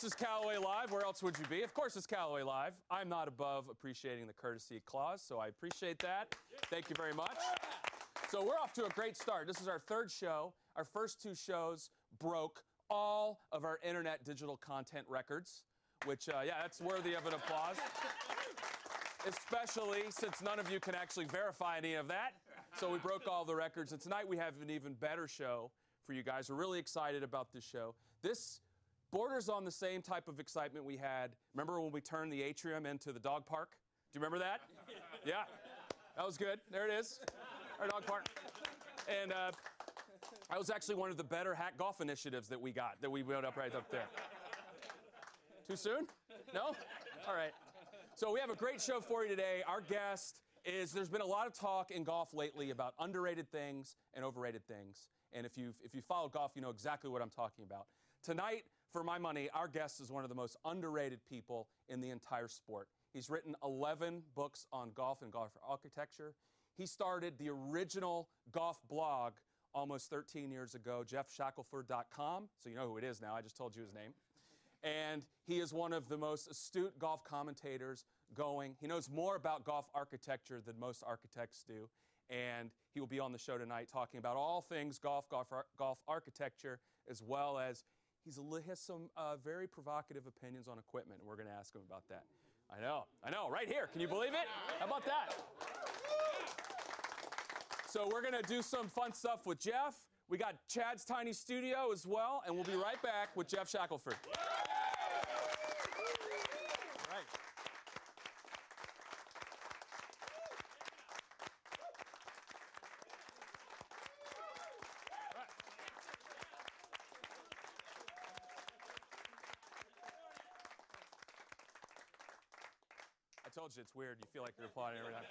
This is Callaway Live. Where else would you be? Of course, it's Callaway Live. I'm not above appreciating the courtesy clause, so I appreciate that. Thank you very much. So, we're off to a great start. This is our third show. Our first two shows broke all of our internet digital content records, which, uh, yeah, that's worthy of an applause. Especially since none of you can actually verify any of that. So, we broke all the records. And tonight we have an even better show for you guys. We're really excited about this show. This borders on the same type of excitement we had. Remember when we turned the atrium into the dog park? Do you remember that? Yeah. That was good. There it is. Our dog park. And uh, that was actually one of the better hack golf initiatives that we got, that we built up right up there. Too soon? No? All right. So we have a great show for you today. Our guest is there's been a lot of talk in golf lately about underrated things and overrated things. And if you've if you follow golf, you know exactly what I'm talking about. Tonight, for my money, our guest is one of the most underrated people in the entire sport. He's written 11 books on golf and golf architecture. He started the original golf blog almost 13 years ago, geoffshackelford.com. So you know who it is now. I just told you his name. And he is one of the most astute golf commentators going. He knows more about golf architecture than most architects do. And he will be on the show tonight talking about all things golf, golf, golf architecture, as well as he's has some uh, very provocative opinions on equipment. And we're going to ask him about that. I know, I know, right here. Can you believe it? How about that? So we're going to do some fun stuff with Geoff. We got Chad's Tiny Studio as well, and we'll be right back with Geoff Shackelford. Right. I told you it's weird. You feel like you're applauding every time.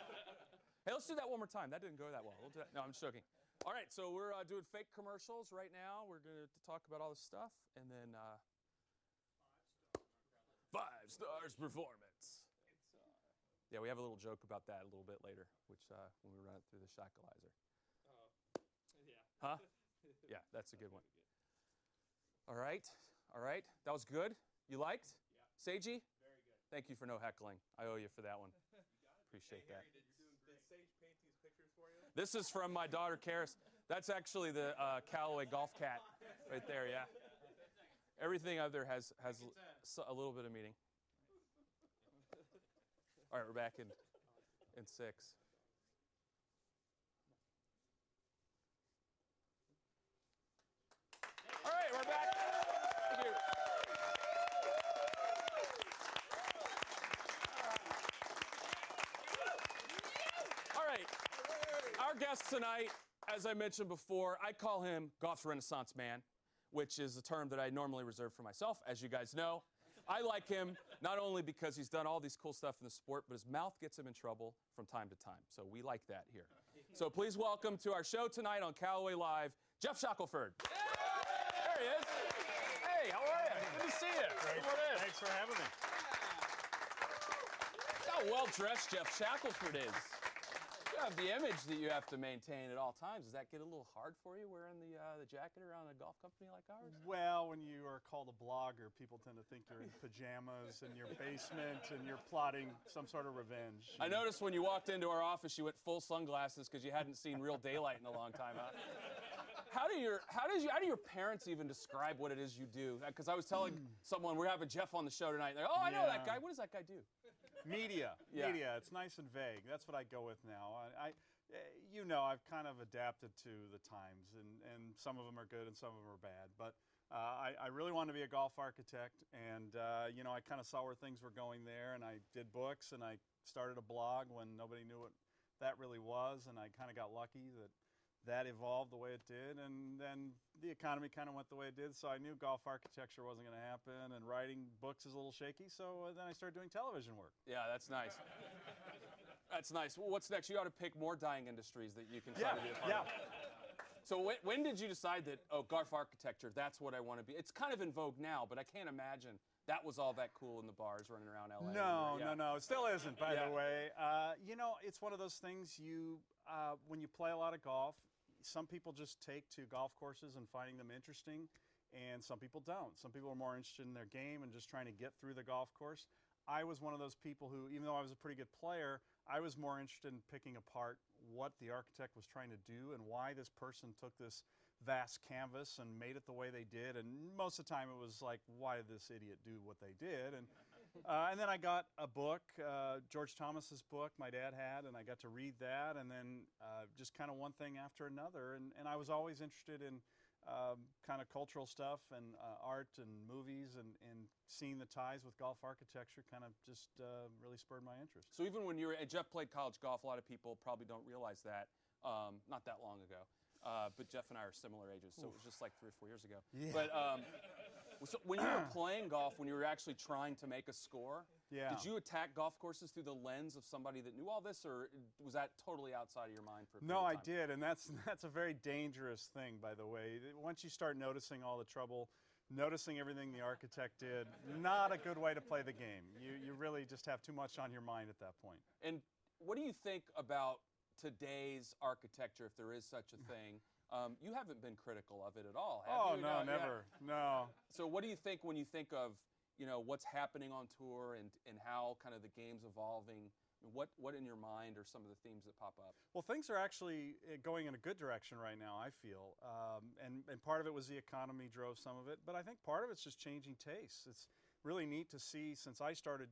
Hey, let's do that one more time. That didn't go that well. We'll do that. No, I'm just joking. All right, so we're uh, doing fake commercials right now. We're going to talk about all this stuff, and then uh, five stars performance. Yeah, we have a little joke about that a little bit later, which uh, when we run it through the shackalizer. Yeah. Huh? Yeah, that's a good one. All right, all right. That was good. You liked? Yeah. Seiji? Very good. Thank you for no heckling. I owe you for that one. Appreciate that. Did, did Sage paint these pictures for you? This is from my daughter, Karis. That's actually the uh, Callaway golf cat right there, yeah. Everything out there has, has a little bit of meaning. All right, we're back in, in six. All right, we're back. Thank you. All right. Our guest tonight, as I mentioned before, I call him Golf's Renaissance Man, which is a term that I normally reserve for myself, as you guys know. I like him not only because he's done all these cool stuff in the sport, but his mouth gets him in trouble from time to time. So we like that here. So please welcome to our show tonight on Callaway Live, Geoff Shackelford. There he is. Hey, how are you? Good to see you. Great. Thanks for having me. How well dressed Geoff Shackelford is. The image that you have to maintain at all times. Does that get a little hard for you wearing the uh, the jacket around a golf company like ours? Well, when you are called a blogger, people tend to think you're in pajamas in your basement and you're plotting some sort of revenge. I noticed when you walked into our office, you went full sunglasses because you hadn't seen real daylight in a long time. Huh? How do your how does you how do your parents even describe what it is you do? Because I was telling someone we're having Geoff on the show tonight. They're, oh, I know that guy. What does that guy do? Media. Yeah. Media. It's nice and vague. That's what I go with now. I, I eh, you know, I've kind of adapted to the times, and, and some of them are good and some of them are bad. But uh, I, I really want to be a golf architect, and uh, you know, I kind of saw where things were going there, and I did books, and I started a blog when nobody knew what that really was, and I kind of got lucky that that evolved the way it did, and then the economy kind of went the way it did. So I knew golf architecture wasn't going to happen, and writing books is a little shaky. So uh, then I started doing television work. Yeah, that's nice. That's nice. Well, what's next? You ought to pick more dying industries that you can try to be a part of. yeah. So when, when did you decide that oh golf architecture that's what I want to be? It's kind of in vogue now, but I can't imagine that was all that cool in the bars running around LA. No, Yeah. no, no. It still isn't, by Yeah. the way. Uh, you know, it's one of those things you, uh, when you play a lot of golf, some people just take to golf courses and finding them interesting. and some people don't. Some people are more interested in their game and just trying to get through the golf course. I was one of those people who, even though I was a pretty good player, I was more interested in picking apart what the architect was trying to do and why this person took this vast canvas and made it the way they did. And most of the time, it was like, why did this idiot do what they did? And uh, and then I got a book, uh, George Thomas's book, my dad had, and I got to read that, and then uh, just kind of one thing after another. And, and I was always interested in um, kind of cultural stuff and uh, art and movies, and, and seeing the ties with golf architecture kind of just uh, really spurred my interest. So even when you were, and Geoff played college golf, a lot of people probably don't realize that. Um, not that long ago. Uh, but Geoff and I are similar ages, so Oof. it was just like three or four years ago. Yeah. But um, so when you were playing golf, when you were actually trying to make a score, yeah. did you attack golf courses through the lens of somebody that knew all this, or was that totally outside of your mind for? No, I did, and that's that's a very dangerous thing, by the way. Once you start noticing all the trouble, noticing everything the architect did, not a good way to play the game. You you really just have too much on your mind at that point. And what do you think about today's architecture, if there is such a thing? Um, you haven't been critical of it at all, have oh, you? no, no never. Yeah. No. So what do you think when you think of, you know, what's happening on tour and, and how kind of the game's evolving? What, what in your mind are some of the themes that pop up? Well, things are actually eh, going in a good direction right now, I feel. Um, and, and part of it was the economy drove some of it, but I think part of it's just changing tastes. It's really neat to see since I started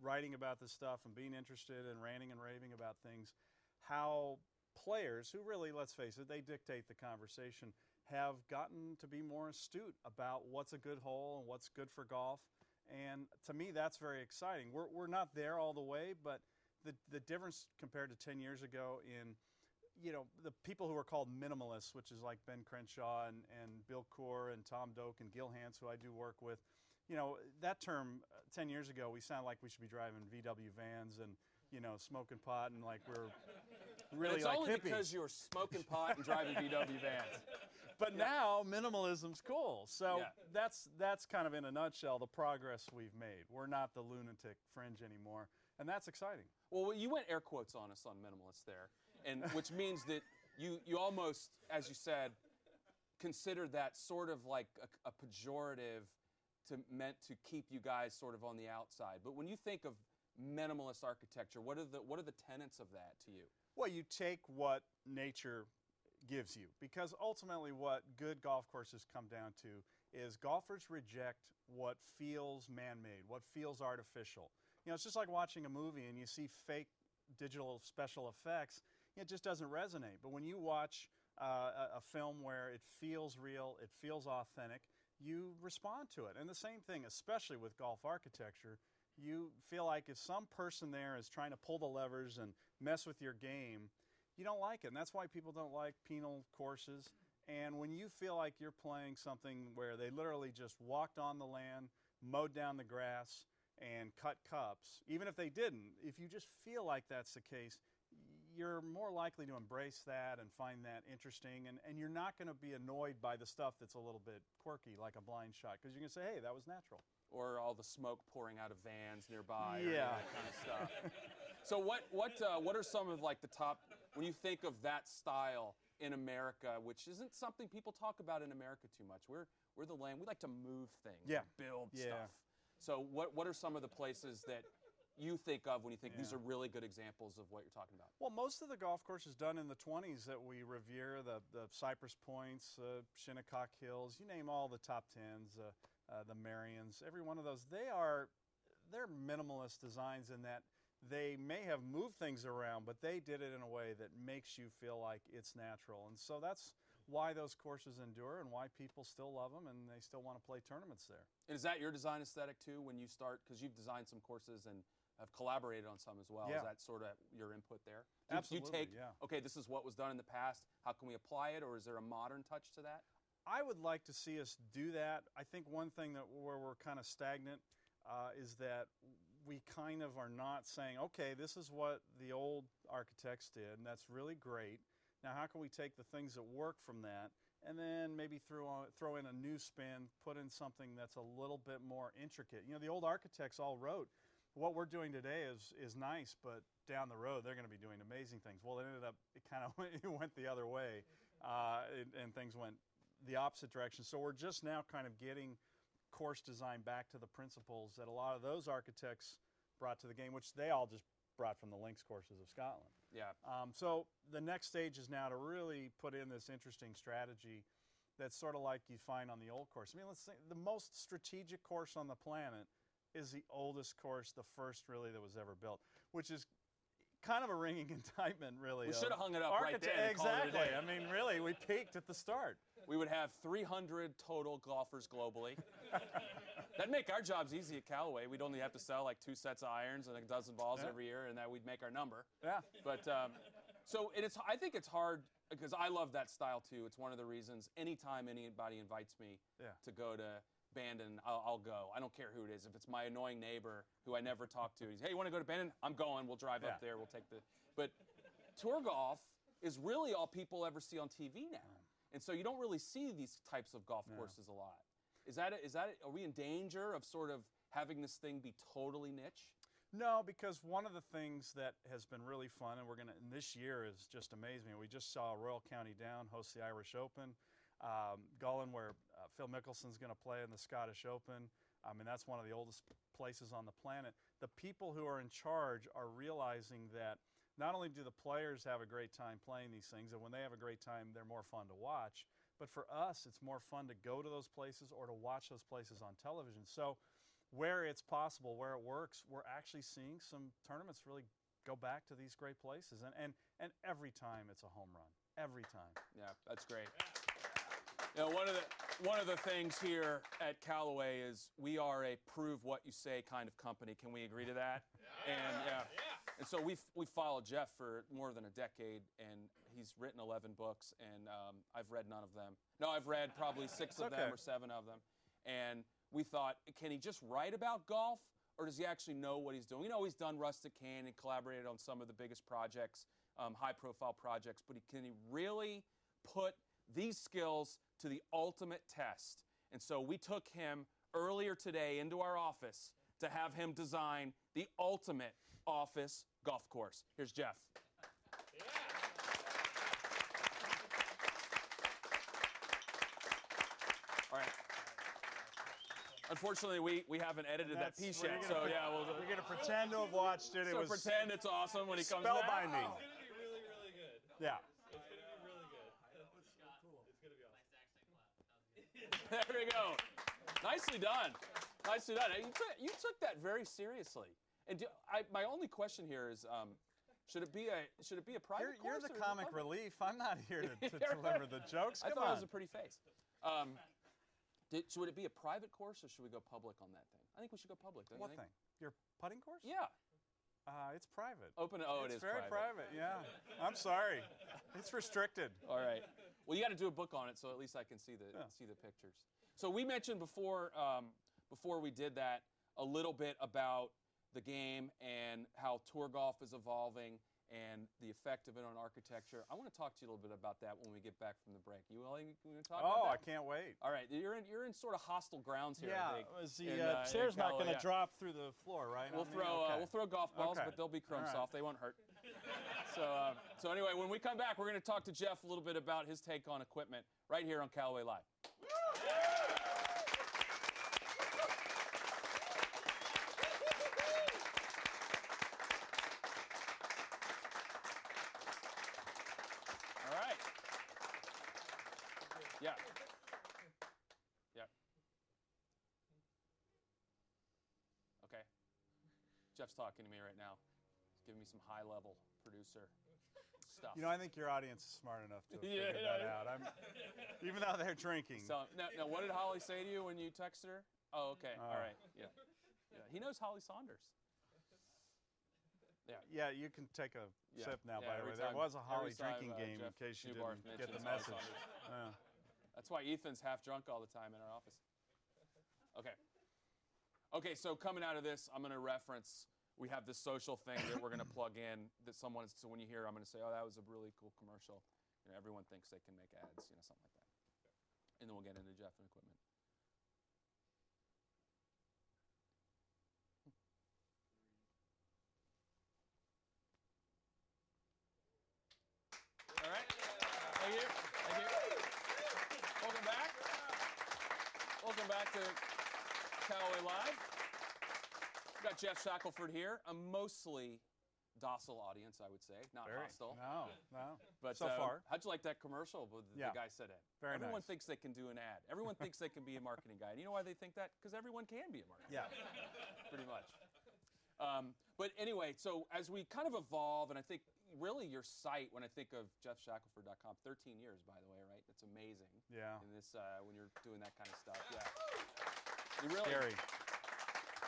writing about this stuff and being interested and ranting and raving about things, how players who really, let's face it, they dictate the conversation, have gotten to be more astute about what's a good hole and what's good for golf. And to me, that's very exciting. We're, we're not there all the way, but the, the difference compared to 10 years ago in, you know, the people who are called minimalists, which is like Ben Crenshaw and, and Bill Coore and Tom Doak and Gil Hanse, who I do work with, you know, that term uh, 10 years ago, we sound like we should be driving VW vans and, you know, smoking pot and like we're really it's like only hippies. because you're smoking pot and driving VW vans. But Yeah. now minimalism's cool. So Yeah. that's that's kind of in a nutshell the progress we've made. We're not the lunatic fringe anymore, and that's exciting. Well, you went air quotes on us on minimalist there, and which means that you you almost, as you said, consider that sort of like a, a pejorative to meant to keep you guys sort of on the outside. But when you think of minimalist architecture, what are the what are the tenets of that to you? Well, you take what nature gives you because ultimately what good golf courses come down to is golfers reject what feels man-made, what feels artificial. You know, it's just like watching a movie and you see fake digital special effects, it just doesn't resonate. But when you watch uh, a, a film where it feels real, it feels authentic, you respond to it. And the same thing, especially with golf architecture, you feel like if some person there is trying to pull the levers and mess with your game, you don't like it. And that's why people don't like penal courses. And when you feel like you're playing something where they literally just walked on the land, mowed down the grass, and cut cups, even if they didn't, if you just feel like that's the case, you're more likely to embrace that and find that interesting. And, and you're not going to be annoyed by the stuff that's a little bit quirky, like a blind shot, because you're going to say, hey, that was natural. Or all the smoke pouring out of vans nearby, or Yeah. that kind of stuff. so what what uh, what are some of like the top when you think of that style in America, which isn't something people talk about in America too much. We're we're the land we like to move things, Yeah. build Yeah. stuff. So what what are some of the places that you think of when you think these are really good examples of what you're talking about? Well, most of the golf courses done in the 20s that we revere, the, the Cypress Points, uh, Shinnecock Hills, you name all the top tens, uh, uh, the Merions, every one of those, they are, they're minimalist designs in that they may have moved things around, but they did it in a way that makes you feel like it's natural. And so that's why those courses endure and why people still love them and they still want to play tournaments there. And is that your design aesthetic too when you start because you've designed some courses and have collaborated on some as well. Yeah. Is that sort of your input there? Do Absolutely, you take yeah. okay, this is what was done in the past. How can we apply it or is there a modern touch to that? I would like to see us do that. I think one thing that where we're kind of stagnant uh, is that we kind of are not saying, okay, this is what the old architects did, and that's really great. Now, how can we take the things that work from that and then maybe throw throw in a new spin, put in something that's a little bit more intricate? You know, the old architects all wrote, what we're doing today is is nice, but down the road they're going to be doing amazing things. Well, it ended up it kind of went, it went the other way, uh, and, and things went the opposite direction. So we're just now kind of getting course design back to the principles that a lot of those architects brought to the game, which they all just brought from the links courses of Scotland. Yeah. Um, so the next stage is now to really put in this interesting strategy that's sort of like you find on the old course. I mean, let's say the most strategic course on the planet is the oldest course, the first really that was ever built, which is kind of a ringing indictment, really. We should have hung it up right architect- then and called it a Exactly. I mean, really, we peaked at the start. We would have 300 total golfers globally. That'd make our jobs easy at Callaway. We'd only have to sell like two sets of irons and a dozen balls Yeah. every year, and that we'd make our number. Yeah. But um, so and it's. I think it's hard because I love that style too. It's one of the reasons. Anytime anybody invites me Yeah. to go to Bandon, I'll, I'll go. I don't care who it is. If it's my annoying neighbor who I never talk to, he's hey, you want to go to Bandon? I'm going. We'll drive up there. We'll take the. But tour golf is really all people ever see on TV now, and so you don't really see these types of golf courses a lot. Is that is that are we in danger of sort of having this thing be totally niche? No, because one of the things that has been really fun, and we're gonna, and this year is just amazing. We just saw Royal County Down host the Irish Open, um, Gullane, where uh, Phil Mickelson's going to play in the Scottish Open. I mean, that's one of the oldest places on the planet. The people who are in charge are realizing that not only do the players have a great time playing these things, and when they have a great time, they're more fun to watch. But for us, it's more fun to go to those places or to watch those places on television. So where it's possible, where it works, we're actually seeing some tournaments really go back to these great places. And, and, and every time it's a home run. Every time. Yeah, that's great. You know, one of the one of the things here at Callaway is we are a prove what you say kind of company. Can we agree to that? And yeah. And so we've we followed Geoff for more than a decade, and he's written 11 books, and um, I've read none of them. No, I've read probably six of them or seven of them. And we thought, can he just write about golf, or does he actually know what he's doing? You know he's done Rustic Canyon, collaborated on some of the biggest projects, um, high-profile projects, but he, can he really put these skills to the ultimate test? And so we took him earlier today into our office to have him design the ultimate office golf course. Here's Geoff. Yeah. All right. Unfortunately, we, we haven't edited that That's- piece we're yet, gonna so pre- yeah, we'll We're going to pretend to have watched it. It so was pretend it's awesome when he comes spellbinding. back. It's gonna be really, really good. Yeah. It's gonna be really good. It's gonna be awesome. There we go. Nicely done. Nicely done. You took, you took that very seriously. And do, I, my only question here is, um, should it be a should it be a private You're, you're course the or is it comic public? relief. I'm not here to, to deliver the jokes. I Come thought on. it was a pretty face. Um, did, should it be a private course or should we go public on that thing? I think we should go public. Don't what you think? thing? Your putting course? Yeah. Uh, it's private. Open. Oh, it's it is very private. Yeah. I'm sorry. It's restricted. All right. Well, you got to do a book on it, so at least I can see the Yeah. see the pictures. So we mentioned before um, before we did that a little bit about the game and how tour golf is evolving and the effect of it on architecture. I want to talk to you a little bit about that when we get back from the break. You willing to talk about it? Oh, I can't wait. All right, you're in you're in sort of hostile grounds here. I Yeah, the uh, uh, chair's not going to yeah. drop through the floor, right? We'll on me? throw uh, we'll throw golf balls, Okay. but they'll be chrome right. soft. They won't hurt. so uh, so anyway, when we come back, we're going to talk to Geoff a little bit about his take on equipment right here on Callaway Live. All right. Yeah. Yeah. Okay. Jeff's talking to me right now. He's giving me some high level producer stuff. You know, I think your audience is smart enough to figure Yeah, that yeah. out. I'm, even though they're drinking. so now, now, what did Holly say to you when you texted her? Oh, okay. All Uh. right. Yeah. Yeah. He knows Holly Sonders. Yeah. yeah, you can take a Yeah, sip now. by the way, there was a Holly time, drinking uh, game Jeff in case you Newbarth didn't get the message. Yeah. That's why Ethan's half drunk all the time in our office. Okay. Okay, so coming out of this, I'm going to reference. We have this social thing that we're going to plug in. That someone, so when you hear, I'm going to say, "Oh, that was a really cool commercial." You know, everyone thinks they can make ads, you know, something like that. And then we'll get into Geoff and equipment. All right. Thank you. Thank you. Welcome back. back to Callaway Live. We've got Geoff Shackelford here. A mostly docile audience, I would say, not Very. hostile. No, no. But so uh, far, how'd you like that commercial with the, Yeah. the guy said it? Very everyone nice. thinks they can do an ad. Everyone thinks they can be a marketing guy. And you know why they think that? Because everyone can be a marketing yeah. pretty much. Um, but anyway, so as we kind of evolve, and I think really your site, when I think of geoffshackelford.com, 13 years, by the way, right? That's amazing. Yeah. In this, uh, when you're doing that kind of stuff, yeah. You really, Scary.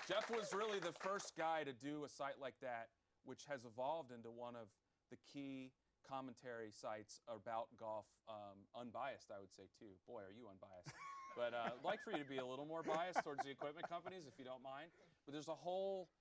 Geoff was really the first guy to do a site like that, which has evolved into one of the key commentary sites about golf, um, unbiased, I would say too. Boy, are you unbiased. but uh, I'd like for you to be a little more biased towards the equipment companies, if you don't mind. But there's a whole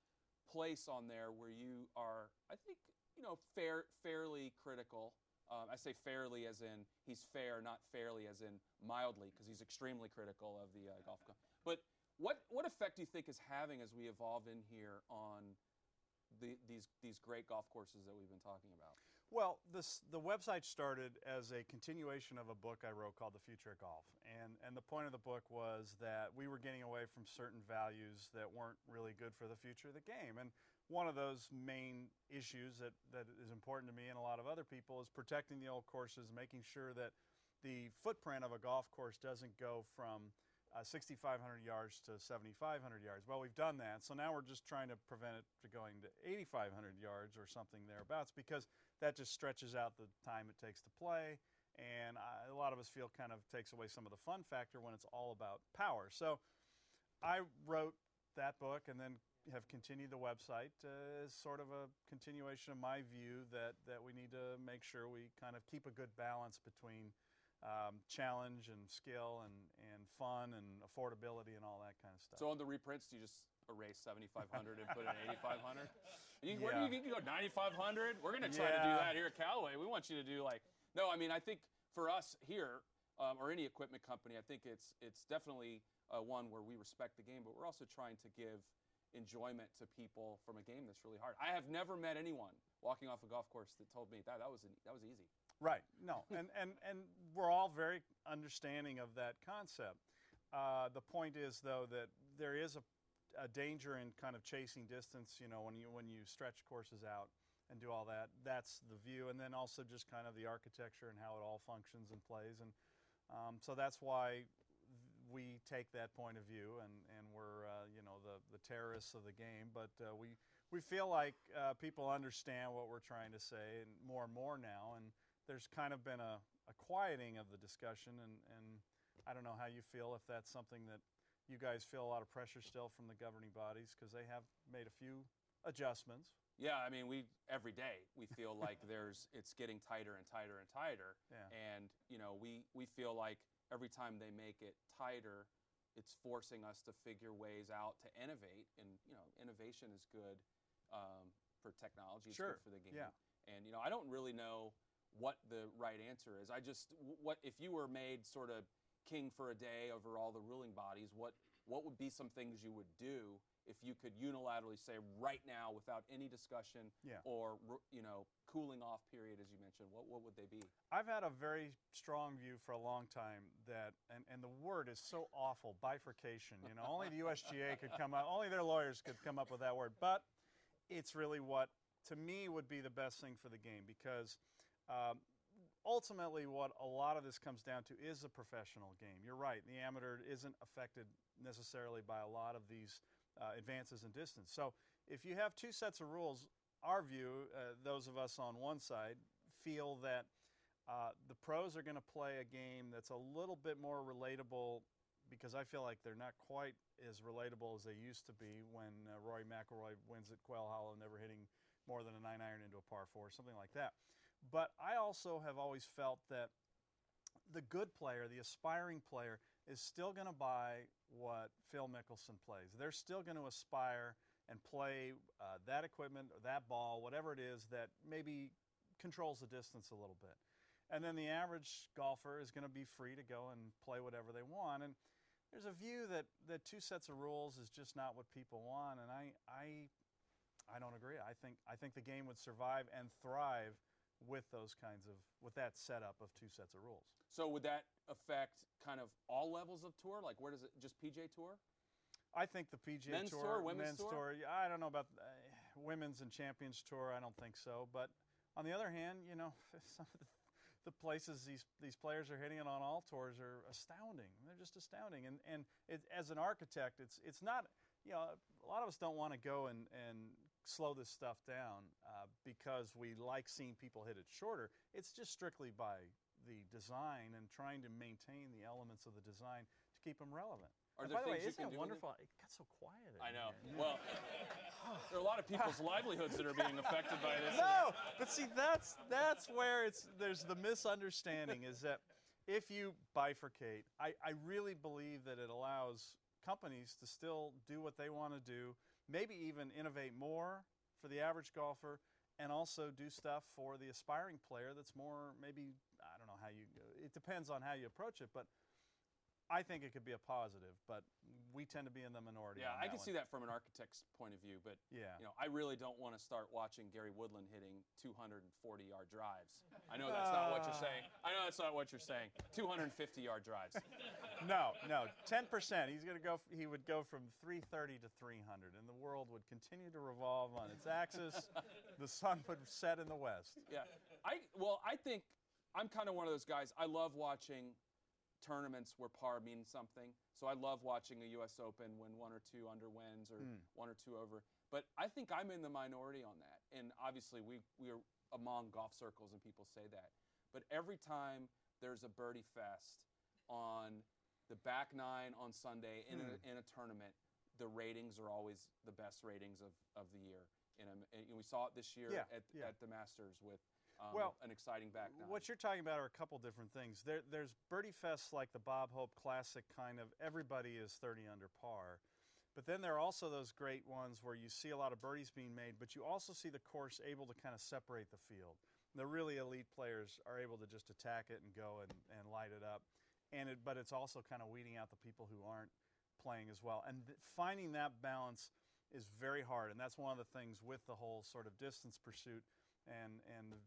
place on there where you are, I think, you know, fair, fairly critical. Um, I say fairly as in he's fair, not fairly as in mildly, because he's extremely critical of the uh, golf. Co- but what what effect do you think is having as we evolve in here on the, these these great golf courses that we've been talking about? Well, this the website started as a continuation of a book I wrote called The Future of Golf, and and the point of the book was that we were getting away from certain values that weren't really good for the future of the game, and one of those main issues that that is important to me and a lot of other people is protecting the old courses, making sure that the footprint of a golf course doesn't go from uh, 6,500 yards to 7,500 yards. Well, we've done that, so now we're just trying to prevent it from going to 8,500 yards or something thereabouts because that just stretches out the time it takes to play, and I, a lot of us feel kind of takes away some of the fun factor when it's all about power. So I wrote that book and then have continued the website uh, as sort of a continuation of my view that, that we need to make sure we kind of keep a good balance between um, challenge and skill and, and fun and affordability and all that kind of stuff. So on the reprints, do you just erase 7,500 and put in 8,500? You, Where do you, you go 9,500? We're going to try to do that here at Callaway. We want you to do like, no, I mean, I think for us here, um, or any equipment company, I think it's it's definitely uh, one where we respect the game, but we're also trying to give enjoyment to people from a game that's really hard. I have never met anyone walking off a golf course that told me that that was an, that was easy. Right. No. and, and, and we're all very understanding of that concept. Uh, the point is, though, that there is a, a danger in kind of chasing distance. You know, when you when you stretch courses out and do all that, that's the view, and then also just kind of the architecture and how it all functions and plays, and um, so that's why we take that point of view, and and we're uh, you know the the terrorists of the game, but uh, we we feel like uh, people understand what we're trying to say, and more and more now, and there's kind of been a, a quieting of the discussion, and, and I don't know how you feel if that's something that you guys feel a lot of pressure still from the governing bodies because they have made a few adjustments. Yeah, I mean, we every day we feel like there's it's getting tighter and tighter and tighter, Yeah. and you know we we feel like every time they make it tighter, it's forcing us to figure ways out to innovate, and you know innovation is good um, for technology, it's Sure, good for the game, yeah. and you know I don't really know what the right answer is. I just what if you were made sort of king for a day over all the ruling bodies, what what would be some things you would do if you could unilaterally say right now without any discussion Yeah. or you know cooling off period as you mentioned what, what would they be I've had a very strong view for a long time that, and, and the word is so awful, bifurcation. You know, only the USGA could come up, only their lawyers could come up with that word. But it's really what, to me, would be the best thing for the game because um, ultimately what a lot of this comes down to is a professional game. You're right, the amateur isn't affected necessarily by a lot of these uh, advances in distance. So if you have two sets of rules, our view, uh, those of us on one side, feel that uh, the pros are going to play a game that's a little bit more relatable because I feel like they're not quite as relatable as they used to be when uh, Rory McIlroy wins at Quail Hollow, never hitting more than a nine iron into a par four, something like that. But I also have always felt that the good player, the aspiring player, is still going to buy what Phil Mickelson plays. They're still going to aspire and play uh, that equipment or that ball, whatever it is that maybe controls the distance a little bit. And then the average golfer is going to be free to go and play whatever they want. And there's a view that, that two sets of rules is just not what people want. And I, I, I don't agree. I think, I think the game would survive and thrive with those kinds of with that setup of two sets of rules. So would that affect kind of all levels of tour? Like where does it just PJ Tour? I think the PGA Men's Tour, tour, women's men's tour? yeah, I don't know about uh, women's and Champions Tour. I don't think so. But on the other hand, you know, some of the, the places these these players are hitting it on all tours are astounding. They're just astounding. And and it, as an architect, it's it's not. You know, a lot of us don't want to go and and slow this stuff down uh, because we like seeing people hit it shorter. It's just strictly by the design and trying to maintain the elements of the design to keep them relevant. Are And there by the way, isn't it wonderful? It got so quiet. I know. here. Well, there are a lot of people's livelihoods that are being affected by this. No, but see, that's that's where it's there's the misunderstanding is that if you bifurcate, I, I really believe that it allows companies to still do what they want to do, maybe even innovate more for the average golfer, and also do stuff for the aspiring player that's more maybe I don't know how you it depends on how you approach it, but I think it could be a positive, but we tend to be in the minority. Yeah, I can one. see that from an architect's point of view, but Yeah. you know, I really don't want to start watching Gary Woodland hitting 240 yard drives. I know that's not what you're saying. I know that's not what you're saying. 250 yard drives. No, no, ten percent. He's going to go. He would go from 330 to 300, and the world would continue to revolve on its axis. the sun would set in the west. Yeah, I well, I think I'm kind of one of those guys. I love watching tournaments where par means something. So I love watching a U.S. Open when one or two under wins or Hmm. one or two over. But I think I'm in the minority on that. And obviously, we we are among golf circles, and people say that. But every time there's a birdie fest on the back nine on Sunday in, Hmm. a, in a tournament, the ratings are always the best ratings of, of the year. And, and we saw it this year Yeah, at, yeah. at the Masters with um, Well, an exciting back nine. What you're talking about are a couple different things. There, there's birdie fests like the Bob Hope Classic, kind of. Everybody is 30 under par. But then there are also those great ones where you see a lot of birdies being made, but you also see the course able to kind of separate the field. The really elite players are able to just attack it and go and, and light it up. And it, but it's also kind of weeding out the people who aren't playing as well. And th- finding that balance is very hard. And that's one of the things with the whole sort of distance pursuit and, and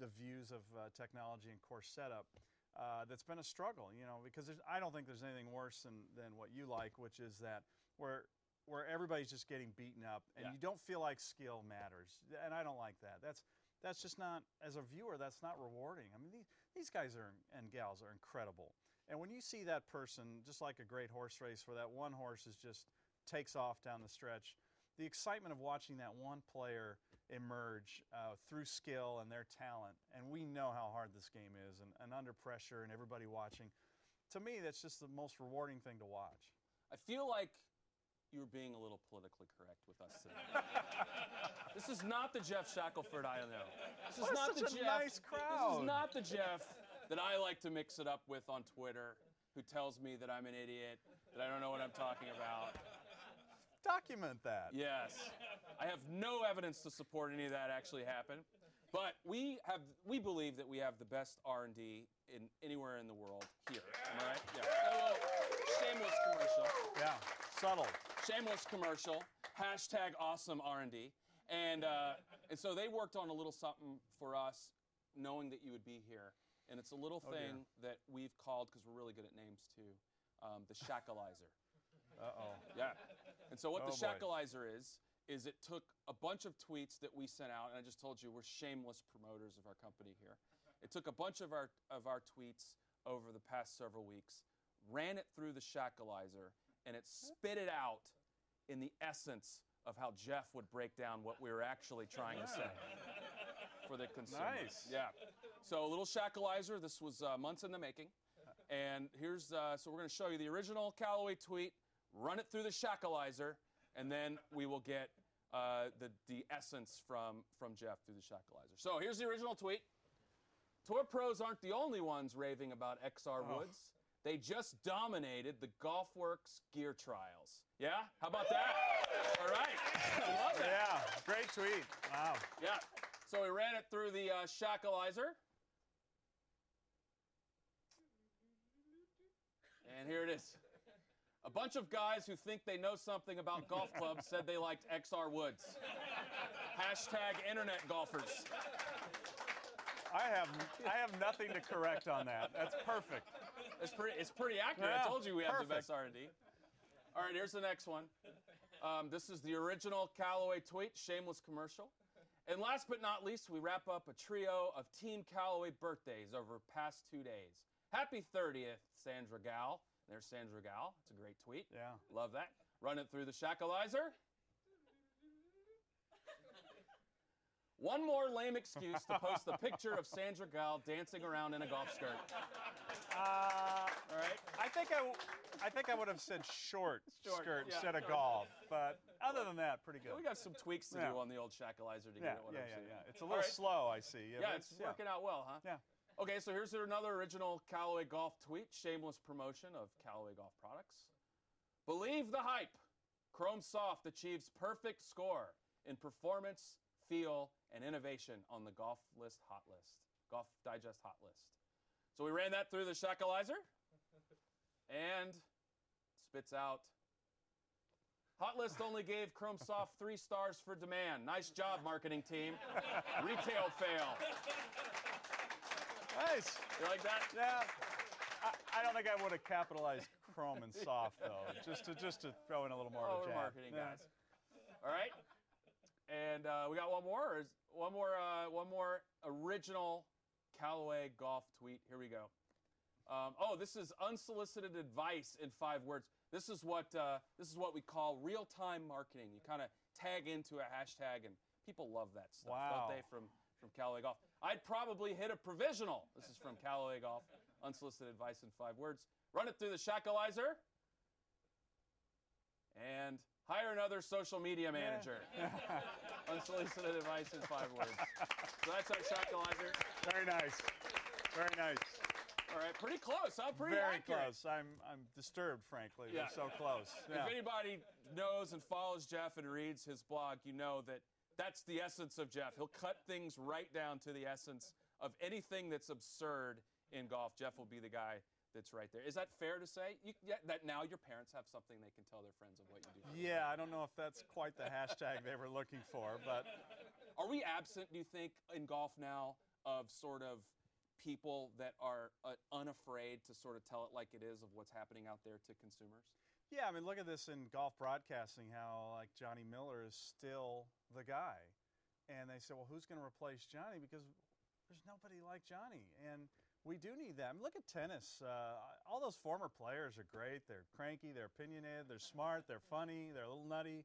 the, views of uh, technology and course setup. Uh, that's been a struggle, you know, because there's, I don't think there's anything worse than, than what you like, which is that where where everybody's just getting beaten up and Yeah. you don't feel like skill matters, and I don't like that. That's that's just not as a viewer. That's not rewarding. I mean, these, these guys are and gals are incredible, and when you see that person, just like a great horse race, where that one horse is just takes off down the stretch, the excitement of watching that one player emerge uh, through skill and their talent, and we know how hard this game is, and, and under pressure, and everybody watching. To me, that's just the most rewarding thing to watch. I feel like you're being a little politically correct with us today. this is not the Geoff Shackelford I know. This is What not such the a Geoff. nice This is not the Geoff that I like to mix it up with on Twitter, who tells me that I'm an idiot, that I don't know what I'm talking about. Document that. Yes. I have no evidence to support any of that actually happened. But we have we believe that we have the best R&D in anywhere in the world here. Am I right? Yeah. Shameless commercial. Yeah. Subtle. Shameless commercial. Hashtag awesome R&D. And uh, and so they worked on a little something for us, knowing that you would be here. And it's a little Oh, dear. thing that we've called because we're really good at names too, um, the Shackalizer. Uh oh. Yeah. And so what Oh, the boy. Is, is it took a bunch of tweets that we sent out, and I just told you we're shameless promoters of our company here. It took a bunch of our of our tweets over the past several weeks, ran it through the Shackalizer, and it spit it out in the essence of how Geoff would break down what we were actually trying to say for the consumer. Nice. Yeah. So a little Shackalizer. This was uh, months in the making. And here's, uh, so we're going to show you the original Callaway tweet, run it through the Shackalizer, and then we will get uh, the, the essence from, from Geoff through the Shackalizer. So here's the original tweet. Tour pros aren't the only ones raving about XR Oh. Woods. They just dominated the GolfWorks gear trials. Yeah? How about that? All right. I love that. Yeah. Great tweet. Wow. Yeah. So we ran it through the uh, Shackalizer. And here it is. A bunch of guys who think they know something about golf clubs said they liked XR Woods. Hashtag internet golfers. I have I have nothing to correct on that. That's perfect. It's pretty. It's pretty accurate. Yeah, I told you we have the best R&D. All right, here's the next one. Um, this is the original Callaway tweet, shameless commercial. And last but not least, we wrap up a trio of Team Callaway birthdays over past two days. Happy 30th, Sandra Gal. There's Sandra Gal. It's a great tweet. Yeah. Love that. Run it through the shackalizer. One more lame excuse to post the picture of Sandra Gal dancing around in a golf skirt. Uh, All right. I think I, I think I would have said short, Short, skirt yeah, instead of short. golf, but other than that, pretty good. We got some tweaks to Yeah. do on the old shackalizer to yeah, get it what yeah, I'm yeah, saying. yeah. It's a little right. slow, I see. Yeah, but it's working out well, huh? Yeah. Okay, so here's another original Callaway Golf tweet, shameless promotion of Callaway Golf products. Believe the hype. Chrome Soft achieves perfect score in performance, feel, and innovation on the Golf List Hot List, Golf Digest Hot List. So we ran that through the shackalizer and spits out. Hot List only gave Chrome Soft three stars for demand. Nice job, marketing team. Retail fail. Nice. You like that? Yeah. I, I don't think I would have capitalized Chrome and Soft though, just to just to throw in a little more Oh, of a we're jab. marketing Yeah. guys. All right. And uh, we got one more. Or is one more. Uh, one more original Callaway golf tweet. Here we go. Um, oh, this is unsolicited advice in five words. This is what uh, this is what we call real-time marketing. You kind of tag into a hashtag, and people love that stuff, Wow. don't they? From from Callaway Golf. I'd probably hit a provisional. This is from Callaway Golf. Unsolicited advice in five words. Run it through the shackalizer. And hire another social media manager. Unsolicited advice in five words. So that's our shackalizer. Very nice. Very nice. All right, pretty close. huh? pretty Very accurate. close. I'm I'm disturbed, frankly. Yeah. They're so close. Yeah. If anybody knows and follows Geoff and reads his blog, you know that that's the essence of Geoff. He'll cut things right down to the essence of anything that's absurd in golf. Geoff will be the guy that's right there. Is that fair to say? You, yeah, that now your parents have something they can tell their friends of what you do. Yeah, I don't know if that's quite the hashtag they were looking for, but Are we absent, do you think, in golf now of sort of people that are uh, unafraid to sort of tell it like it is of what's happening out there to consumers? Yeah, I mean, look at this in golf broadcasting. How like Johnny Miller is still the guy, and they say, well, who's going to replace Johnny? Because there's nobody like Johnny, and we do need that. I mean, look at tennis. Uh, all those former players are great. They're cranky. They're opinionated. They're smart. They're funny. They're a little nutty.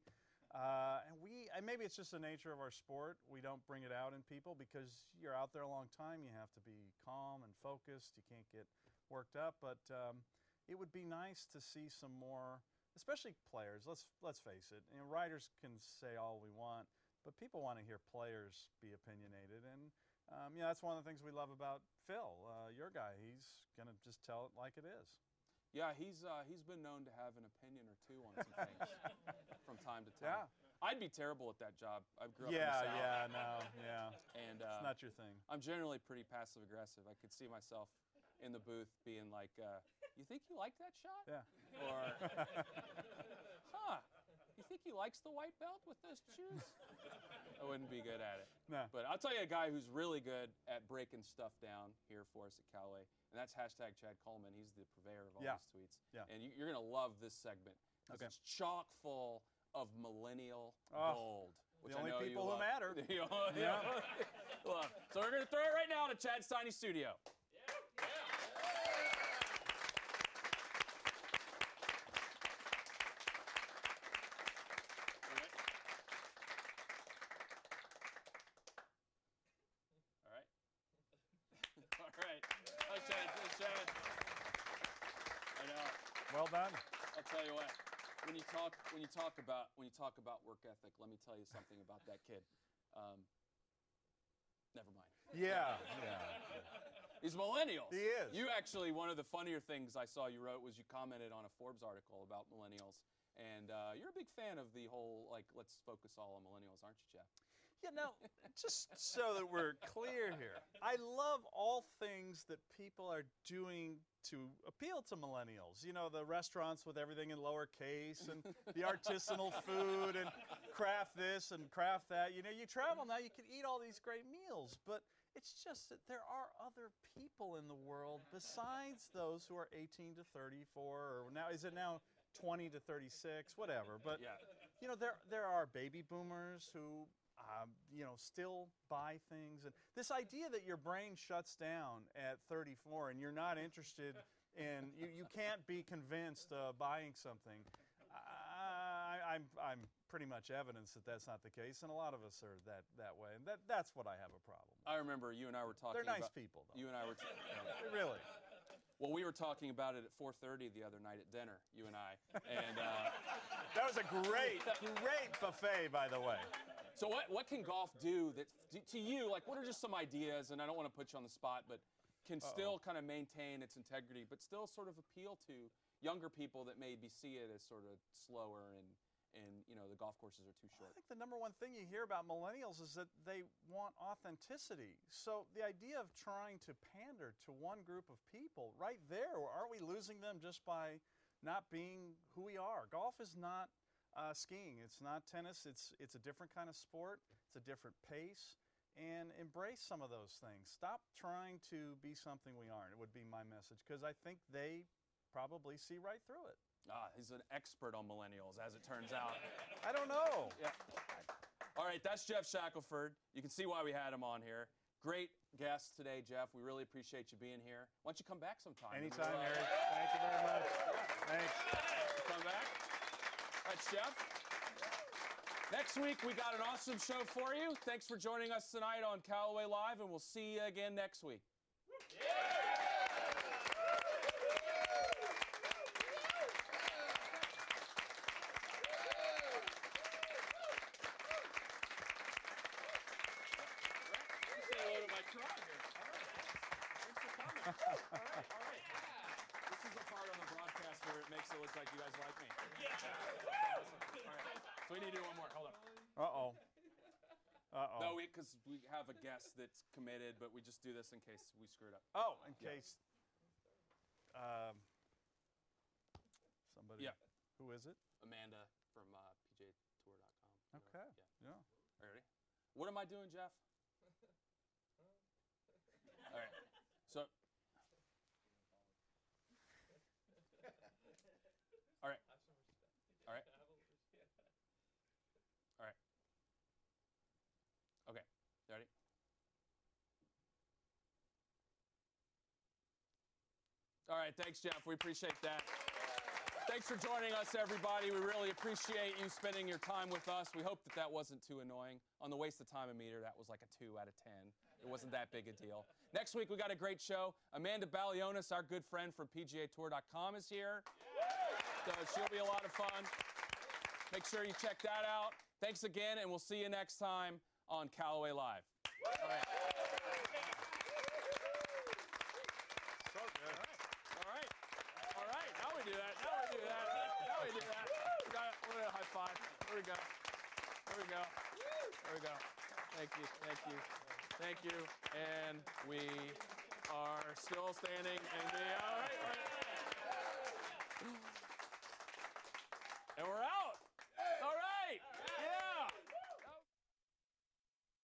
Uh, and we, and maybe it's just the nature of our sport. We don't bring it out in people because you're out there a long time. You have to be calm and focused. You can't get worked up. But um, it would be nice to see some more, especially players. Let's let's face it. You know, writers can say all we want, but people want to hear players be opinionated. And um, yeah, that's one of the things we love about Phil, uh, your guy. He's gonna just tell it like it is. Yeah, he's uh, he's been known to have an opinion or two on some things from time to time. Yeah. I'd be terrible at that job. I grew up Yeah, in the South, yeah, no, yeah. and It's uh, not your thing. I'm generally pretty passive aggressive. I could see myself in the booth being like, uh, "You think you like that shot?" Yeah. Or, "Huh? You think he likes the white belt with those shoes?" I wouldn't be good at it. No. But I'll tell you a guy who's really good at breaking stuff down here for us at Callaway, and that's hashtag Chad Coleman. He's the purveyor of all Yeah. these tweets. Yeah. And you, you're going to love this segment because Okay. it's chock full of millennial Oh, gold. Which only I know people you who love. matter. The only- Yeah. love. So we're going to throw it right now to Chad's Tiny Studio. All right. All right. Thanks, Chad. Thanks, Chad. I know. Well done. I'll tell you what. When you talk, when you talk about, when you talk about work ethic, let me tell you something about that kid. Um, never mind. Yeah, yeah. He's millennials. He is. You actually, one of the funnier things I saw you wrote was you commented on a Forbes article about millennials, and uh, you're a big fan of the whole like let's focus all on millennials, aren't you, Geoff? Yeah, now, just so that we're clear here, I love all things that people are doing to appeal to millennials. You know, the restaurants with everything in lowercase and the artisanal food and craft this and craft that. You know, you travel now, you can eat all these great meals, but It's just that there are other people in the world besides those who are 18 to 34, or now is it now 20 to 36, whatever. But Yeah. you know, there there are baby boomers who um, you know still buy things, and this idea that your brain shuts down at 34 and you're not interested in you, you can't be convinced uh, buying something. I, I'm I'm pretty much evidence that that's not the case, and a lot of us are that that way, and that that's what I have a problem. with. I remember you and I were talking. They're nice about, people, though. You and I were. T- really. well, we were talking about it at 4:30 the other night at dinner. You and I. And uh, That was a great, great buffet, by the way. So, what what can golf do that to- to you? Like, what are just some ideas? And I don't want to put you on the spot, but can still kind of maintain its integrity, but still sort of appeal to younger people that maybe see it as sort of slower and and you know the golf courses are too short. I think the number one thing you hear about millennials is that they want authenticity. So the idea of trying to pander to one group of people, right there, aren't we losing them just by not being who we are? Golf is not uh, skiing. It's not tennis. It's it's a different kind of sport. It's a different pace. And embrace some of those things. Stop trying to be something we aren't. It would be my message because I think they probably see right through it. Ah, he's an expert on millennials, as it turns out. I don't know. Yeah. All right, that's Geoff Shackelford. You can see why we had him on here. Great guest today, Geoff. We really appreciate you being here. Why don't you come back sometime? Anytime, uh, Harry. Thank you very much. Come. That's Geoff. Next week, we got an awesome show for you. Thanks for joining us tonight on Callaway Live, and we'll see you again next week. Say hello to my crowd here. All right. Thanks for coming. All right, all right. This is the part on the broadcast where it makes it look like you guys like me. All right. So we need to do one more. Hold on. Uh oh. Uh oh. No, because we, have a guest that's committed, but we just do this in case we screw it up. Oh, in case. Um, somebody. Yeah. Who is it? Amanda from uh, PGATour.com. Okay. Yeah. Yeah. Are you ready? What am I doing, Geoff? All right. So. All right. All right. All right. Okay. You ready? All right. Thanks, Geoff. We appreciate that. Thanks for joining us, everybody. We really appreciate you spending your time with us. We hope that that wasn't too annoying. On the waste of time meter, that was like a two out of 10. It wasn't that big a deal. Next week, we got a great show. Amanda Balionis, our good friend from PGAtour.com, is here. So she'll be a lot of fun. Make sure you check that out. Thanks again, and we'll see you next time on Callaway Live. All right. So good. All right. All right. Now we do that. Now we do that. Now we do that. We got it. We're gonna high five. There we go. There we go. There we go. Thank you. Thank you. Thank you. And we are still standing and the all right.